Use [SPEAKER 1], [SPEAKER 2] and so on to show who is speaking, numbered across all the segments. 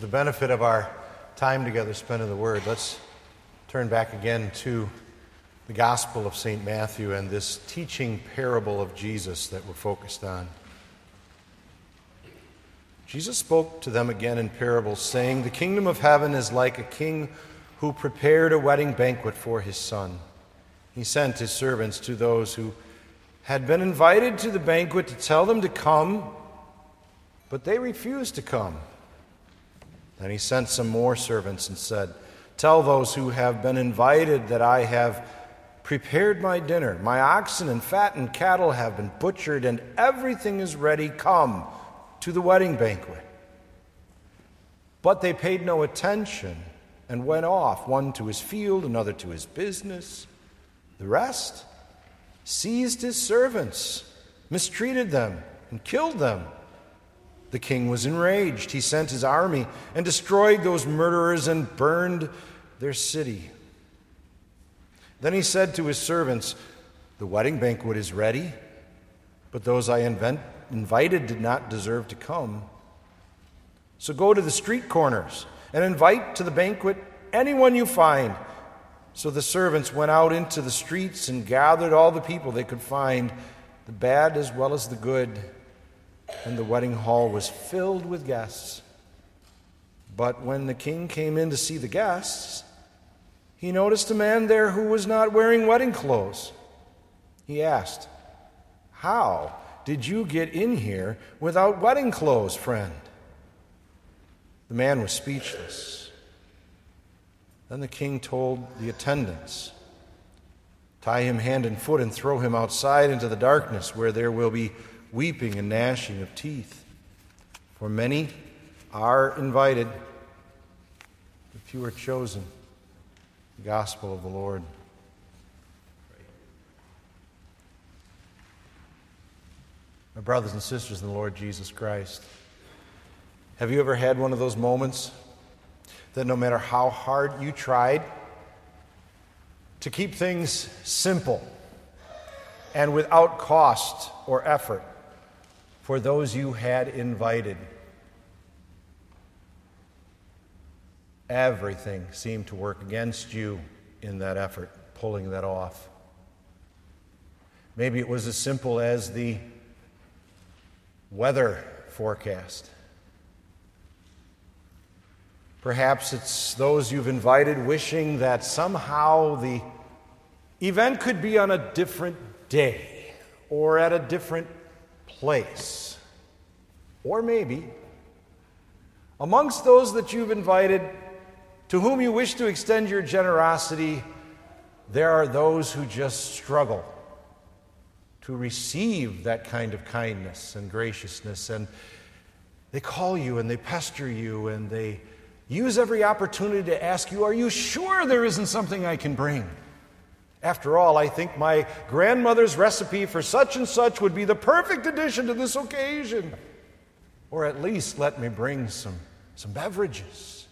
[SPEAKER 1] For the benefit of our time together spent in the Word, let's turn back again to the Gospel of St. Matthew and this teaching parable of Jesus that we're focused on. Jesus spoke to them again in parables, saying, The kingdom of heaven is like a king who prepared a wedding banquet for his son. He sent his servants to those who had been invited to the banquet to tell them to come, but they refused to come. Then he sent some more servants and said, Tell those who have been invited that I have prepared my dinner. My oxen and fattened cattle have been butchered, and everything is ready. Come to the wedding banquet. But they paid no attention and went off, one to his field, another to his business. The rest seized his servants, mistreated them, and killed them. The king was enraged. He sent his army and destroyed those murderers and burned their city. Then he said to his servants, The wedding banquet is ready, but those I invent, invited did not deserve to come. So go to the street corners and invite to the banquet anyone you find. So the servants went out into the streets and gathered all the people they could find, the bad as well as the good, and the wedding hall was filled with guests. But when the king came in to see the guests, he noticed a man there who was not wearing wedding clothes. He asked, How did you get in here without wedding clothes, friend? The man was speechless. Then the king told the attendants, Tie him hand and foot and throw him outside into the darkness where there will be weeping and gnashing of teeth. For many are invited, but few are chosen. The gospel of the Lord. My brothers and sisters in the Lord Jesus Christ, have you ever had one of those moments that no matter how hard you tried to keep things simple and without cost or effort for those you had invited, everything seemed to work against you in that effort, pulling that off? Maybe it was as simple as the weather forecast. Perhaps it's those you've invited wishing that somehow the event could be on a different day or at a different place. Or maybe amongst those that you've invited to whom you wish to extend your generosity, there are those who just struggle to receive that kind of kindness and graciousness. And they call you and they pester you and they use every opportunity to ask you, Are you sure there isn't something I can bring? After all, I think my grandmother's recipe for such and such would be the perfect addition to this occasion. Or at least let me bring some, some beverages.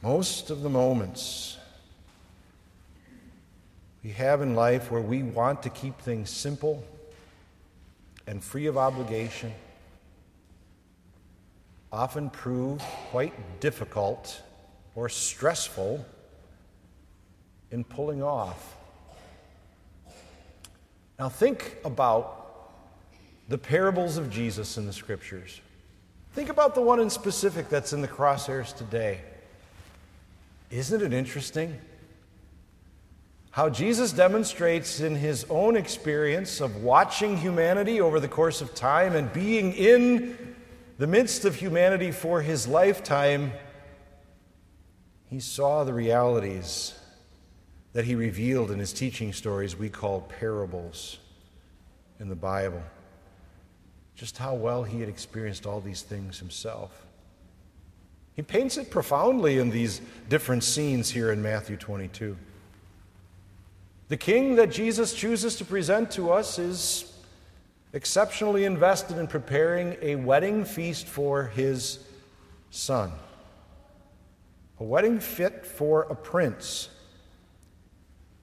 [SPEAKER 1] Most of the moments we have in life where we want to keep things simple and free of obligation often prove quite difficult or stressful in pulling off. Now, think about the parables of Jesus in the scriptures. Think about the one in specific that's in the crosshairs today. Isn't it interesting? how Jesus demonstrates in his own experience of watching humanity over the course of time and being in the midst of humanity for his lifetime, he saw the realities that he revealed in his teaching stories we call parables in the Bible. Just how well he had experienced all these things himself. He paints it profoundly in these different scenes here in Matthew 22. The king that Jesus chooses to present to us is exceptionally invested in preparing a wedding feast for his son. A wedding fit for a prince,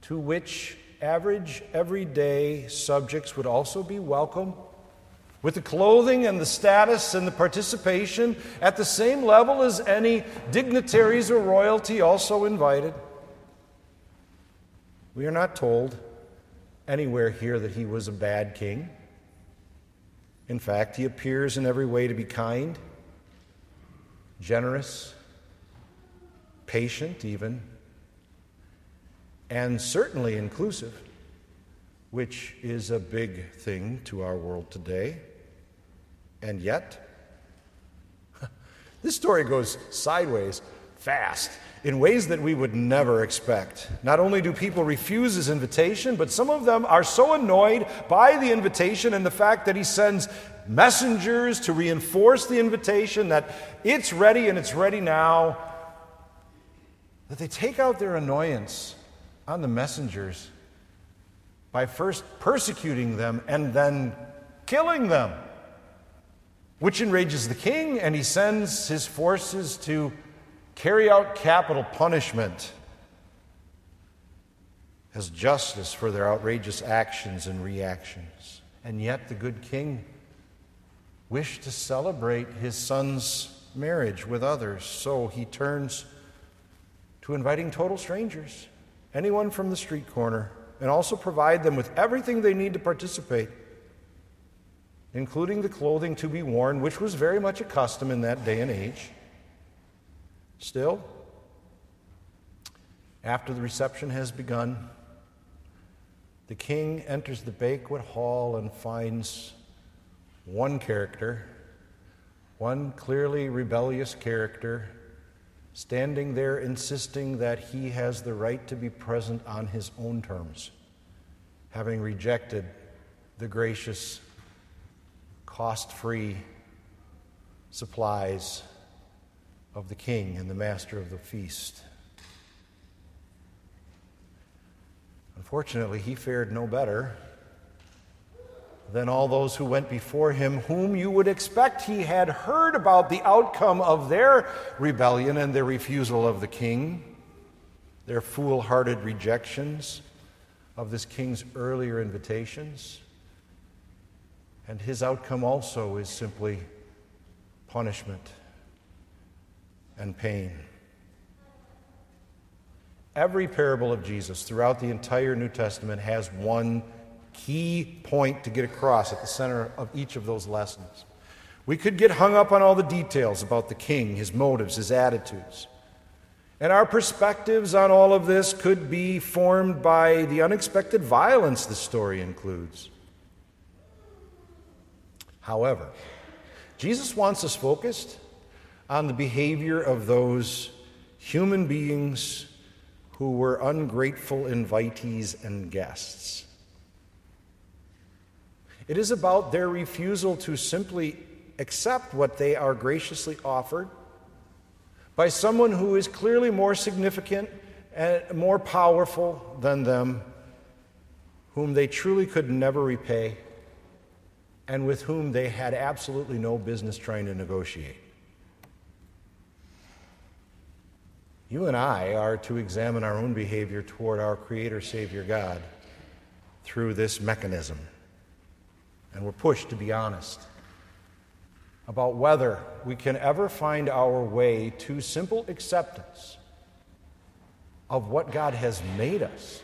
[SPEAKER 1] to which average, everyday subjects would also be welcome with the clothing and the status and the participation at the same level as any dignitaries or royalty also invited. We are not told anywhere here that he was a bad king. In fact, he appears in every way to be kind, generous, patient, even, and certainly inclusive, which is a big thing to our world today. And yet, this story goes sideways fast in ways that we would never expect. Not only do people refuse his invitation, but some of them are so annoyed by the invitation and the fact that he sends messengers to reinforce the invitation that it's ready and it's ready now, that they take out their annoyance on the messengers by first persecuting them and then killing them which enrages the king, and he sends his forces to carry out capital punishment as justice for their outrageous actions and reactions. And yet, the good king wished to celebrate his son's marriage with others, so he turns to inviting total strangers, anyone from the street corner, and also provide them with everything they need to participate including the clothing to be worn, which was very much a custom in that day and age. Still, after the reception has begun, the king enters the banquet hall and finds one character, one clearly rebellious character, standing there insisting that he has the right to be present on his own terms, having rejected the gracious cost free supplies of the king and the master of the feast. Unfortunately, he fared no better than all those who went before him, whom you would expect he had heard about the outcome of their rebellion and their refusal of the king, their foolhardy rejections of this king's earlier invitations. And his outcome also is simply punishment and pain. Every parable of Jesus throughout the entire New Testament has one key point to get across at the center of each of those lessons. We could get hung up on all the details about the king, his motives, his attitudes. And our perspectives on all of this could be formed by the unexpected violence the story includes. However, Jesus wants us focused on the behavior of those human beings who were ungrateful invitees and guests. It is about their refusal to simply accept what they are graciously offered by someone who is clearly more significant and more powerful than them, whom they truly could never repay and with whom they had absolutely no business trying to negotiate. You and I are to examine our own behavior toward our Creator, Savior God through this mechanism. And we're pushed to be honest about whether we can ever find our way to simple acceptance of what God has made us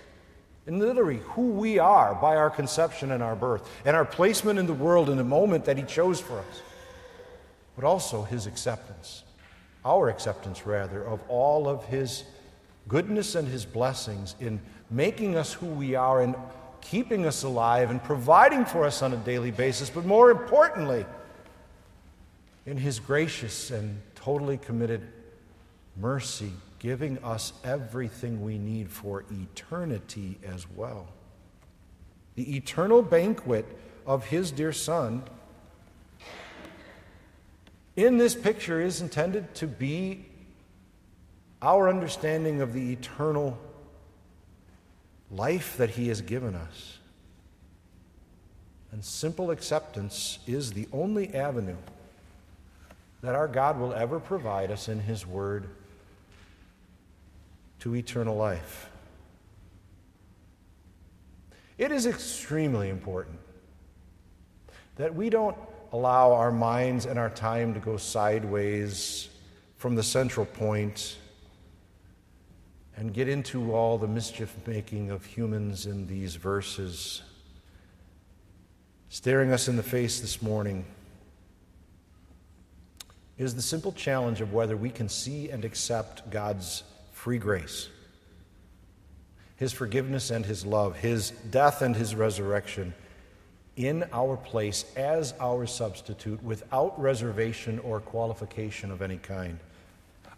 [SPEAKER 1] and literally who we are by our conception and our birth, and our placement in the world in the moment that He chose for us, but also His acceptance, our acceptance rather, of all of His goodness and His blessings in making us who we are and keeping us alive and providing for us on a daily basis, but more importantly, in His gracious and totally committed mercy giving us everything we need for eternity as well. The eternal banquet of His dear Son in this picture is intended to be our understanding of the eternal life that He has given us. And simple acceptance is the only avenue that our God will ever provide us in His Word to eternal life. It is extremely important that we don't allow our minds and our time to go sideways from the central point and get into all the mischief making of humans in these verses. Staring us in the face this morning is the simple challenge of whether we can see and accept God's free grace, His forgiveness and His love, His death and His resurrection in our place as our substitute without reservation or qualification of any kind.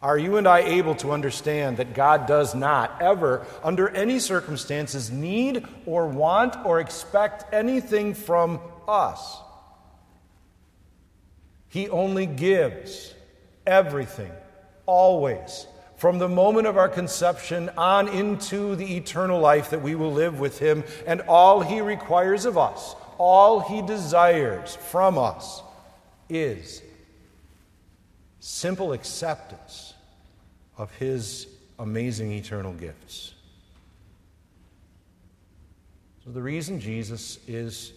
[SPEAKER 1] Are you and I able to understand that God does not ever, under any circumstances, need or want or expect anything from us? He only gives everything, always, from the moment of our conception on into the eternal life that we will live with Him, and all He requires of us, all He desires from us, is simple acceptance of His amazing eternal gifts. So, the reason Jesus is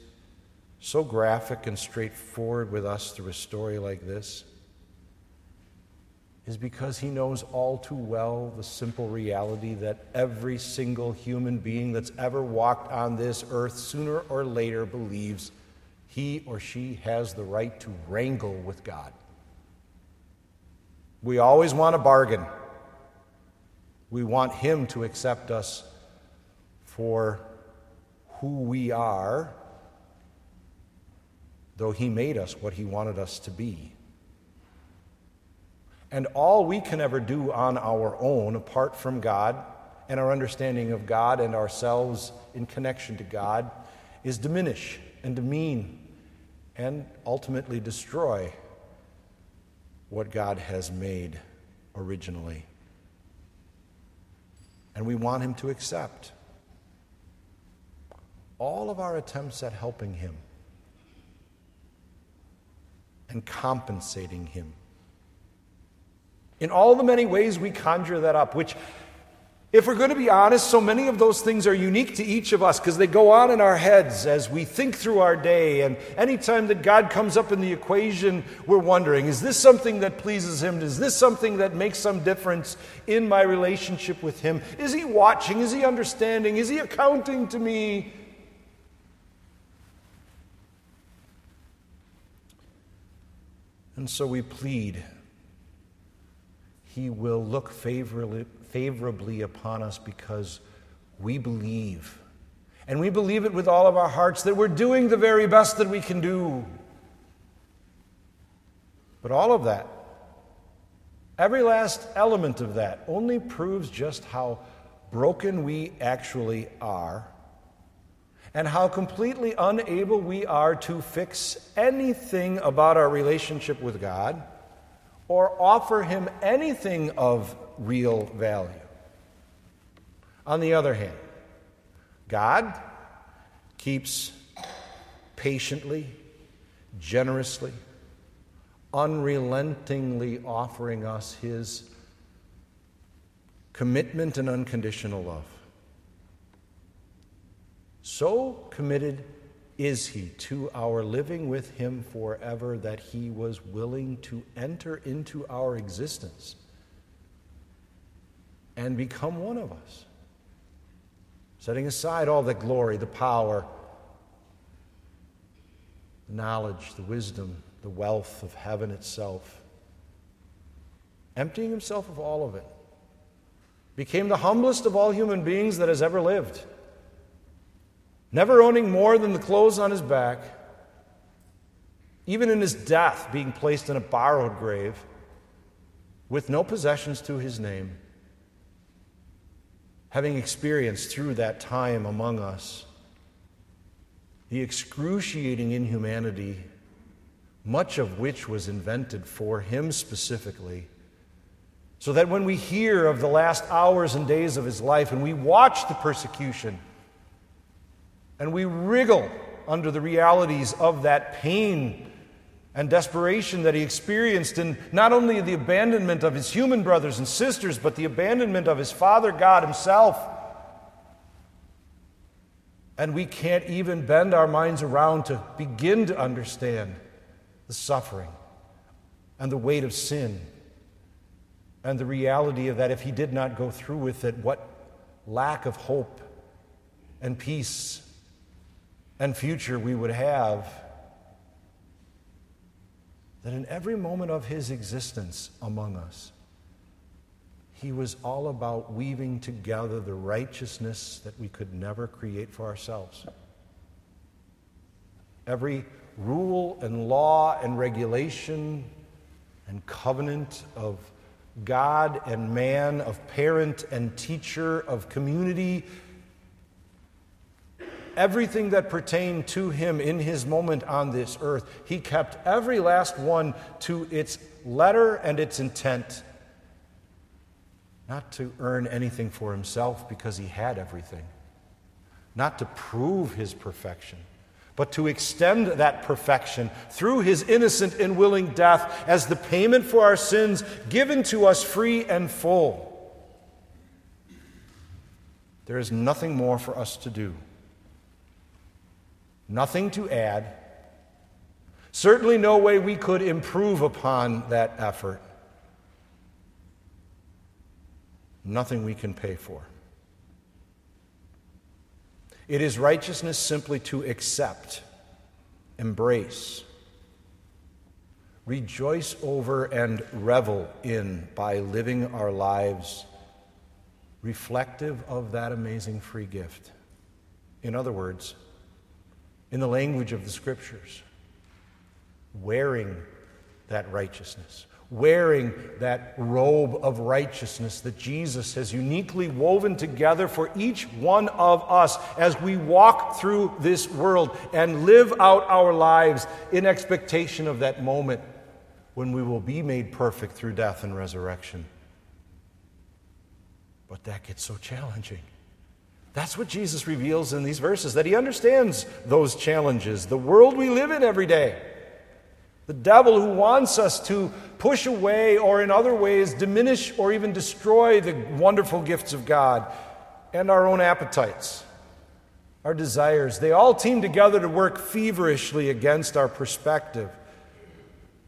[SPEAKER 1] so graphic and straightforward with us through a story like this is because he knows all too well the simple reality that every single human being that's ever walked on this earth sooner or later believes he or she has the right to wrangle with God. We always want a bargain. We want him to accept us for who we are though He made us what He wanted us to be. And all we can ever do on our own, apart from God and our understanding of God and ourselves in connection to God, is diminish and demean and ultimately destroy what God has made originally. And we want Him to accept all of our attempts at helping Him and compensating him. In all the many ways we conjure that up, which, if we're going to be honest, so many of those things are unique to each of us because they go on in our heads as we think through our day. And anytime that God comes up in the equation, we're wondering is this something that pleases Him? Is this something that makes some difference in my relationship with Him? Is He watching? Is He understanding? Is He accounting to me? And so we plead, He will look favorably, favorably upon us because we believe. And we believe it with all of our hearts that we're doing the very best that we can do. But all of that, every last element of that, only proves just how broken we actually are and how completely unable we are to fix anything about our relationship with God or offer Him anything of real value. On the other hand, God keeps patiently, generously, unrelentingly offering us His commitment and unconditional love. So committed is he to our living with him forever that he was willing to enter into our existence and become one of us. Setting aside all the glory, the power, the knowledge, the wisdom, the wealth of heaven itself, emptying himself of all of it, became the humblest of all human beings that has ever lived never owning more than the clothes on his back, even in his death, being placed in a borrowed grave, with no possessions to his name, having experienced through that time among us the excruciating inhumanity, much of which was invented for him specifically. So that when we hear of the last hours and days of his life and we watch the persecution, and we wriggle under the realities of that pain and desperation that he experienced in not only the abandonment of his human brothers and sisters, but the abandonment of his Father God himself. And we can't even bend our minds around to begin to understand the suffering and the weight of sin and the reality of that if he did not go through with it, what lack of hope and peace and future we would have. That in every moment of his existence among us, he was all about weaving together the righteousness that we could never create for ourselves. Every rule and law and regulation and covenant of God and man, of parent and teacher, of community, everything that pertained to him in his moment on this earth, he kept every last one to its letter and its intent not to earn anything for himself because he had everything, not to prove his perfection, but to extend that perfection through his innocent and willing death as the payment for our sins given to us free and full. There is nothing more for us to do, nothing to add. Certainly, no way we could improve upon that effort. nothing we can pay for. It is righteousness simply to accept, embrace, rejoice over, and revel in by living our lives reflective of that amazing free gift. In other words, in the language of the scriptures, wearing that righteousness, wearing that robe of righteousness that Jesus has uniquely woven together for each one of us as we walk through this world and live out our lives in expectation of that moment when we will be made perfect through death and resurrection. But that gets so challenging. That's what Jesus reveals in these verses, that he understands those challenges, the world we live in every day. The devil who wants us to push away or in other ways diminish or even destroy the wonderful gifts of God and our own appetites, our desires. They all team together to work feverishly against our perspective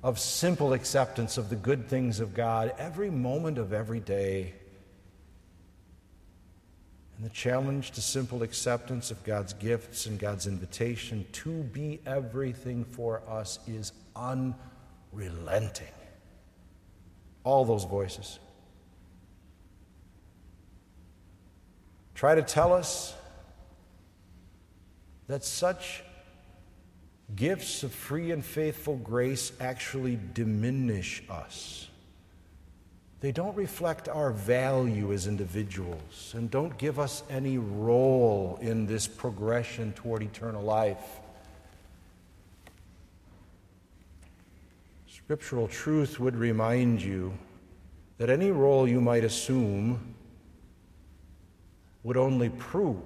[SPEAKER 1] of simple acceptance of the good things of God every moment of every day. And the challenge to simple acceptance of God's gifts and God's invitation to be everything for us is unrelenting. All those voices. Try to tell us that such gifts of free and faithful grace actually diminish us. They don't reflect our value as individuals and don't give us any role in this progression toward eternal life. Scriptural truth would remind you that any role you might assume would only prove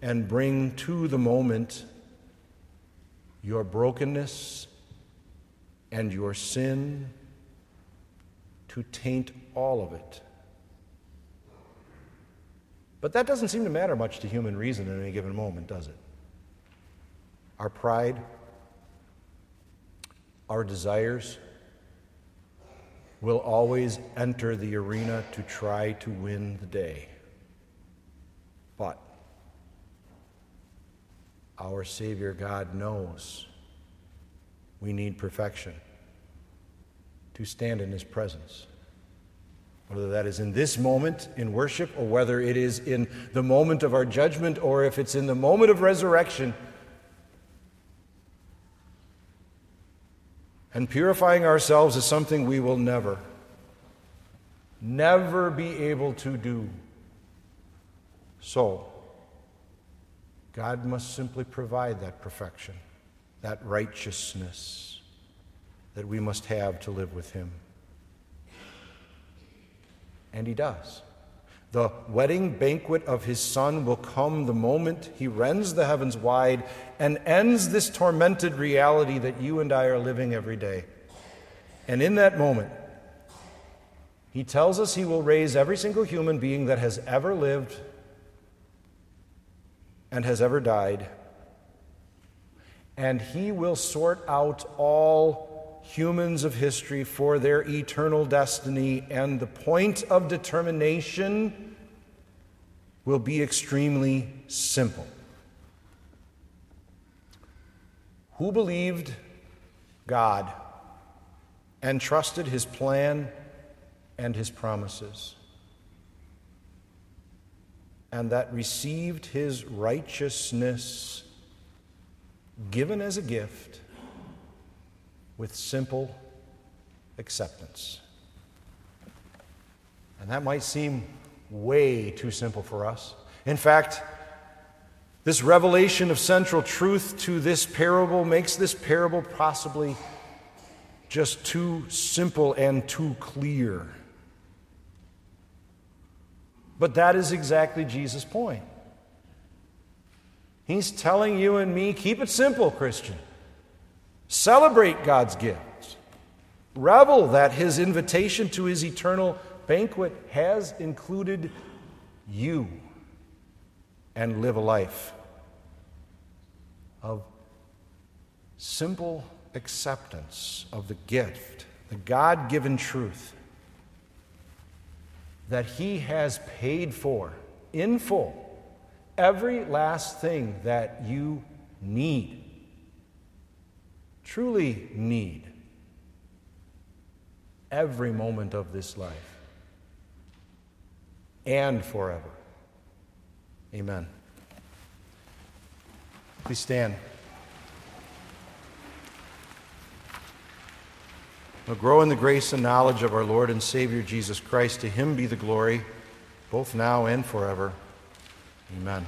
[SPEAKER 1] and bring to the moment your brokenness and your sin to taint all of it. But that doesn't seem to matter much to human reason in any given moment, does it? Our pride, our desires, will always enter the arena to try to win the day. But our Savior God knows we need perfection to stand in His presence. Whether that is in this moment in worship, or whether it is in the moment of our judgment, or if it's in the moment of resurrection And purifying ourselves is something we will never, never be able to do. So, God must simply provide that perfection, that righteousness that we must have to live with Him. And He does. The wedding banquet of his son will come the moment he rends the heavens wide and ends this tormented reality that you and I are living every day. And in that moment, he tells us he will raise every single human being that has ever lived and has ever died. And he will sort out all humans of history for their eternal destiny, and the point of determination will be extremely simple. Who believed God and trusted his plan and his promises? and that received his righteousness given as a gift with simple acceptance. And that might seem way too simple for us. In fact, this revelation of central truth to this parable makes this parable possibly just too simple and too clear. But that is exactly Jesus' point. He's telling you and me keep it simple, Christian. Celebrate God's gifts. Revel that his invitation to his eternal banquet has included you. And live a life of simple acceptance of the gift, the God given truth that He has paid for in full every last thing that you need, truly need, every moment of this life and forever. Amen. Please stand. Now grow in the grace and knowledge of our Lord and Savior Jesus Christ. To him be the glory, both now and forever. Amen.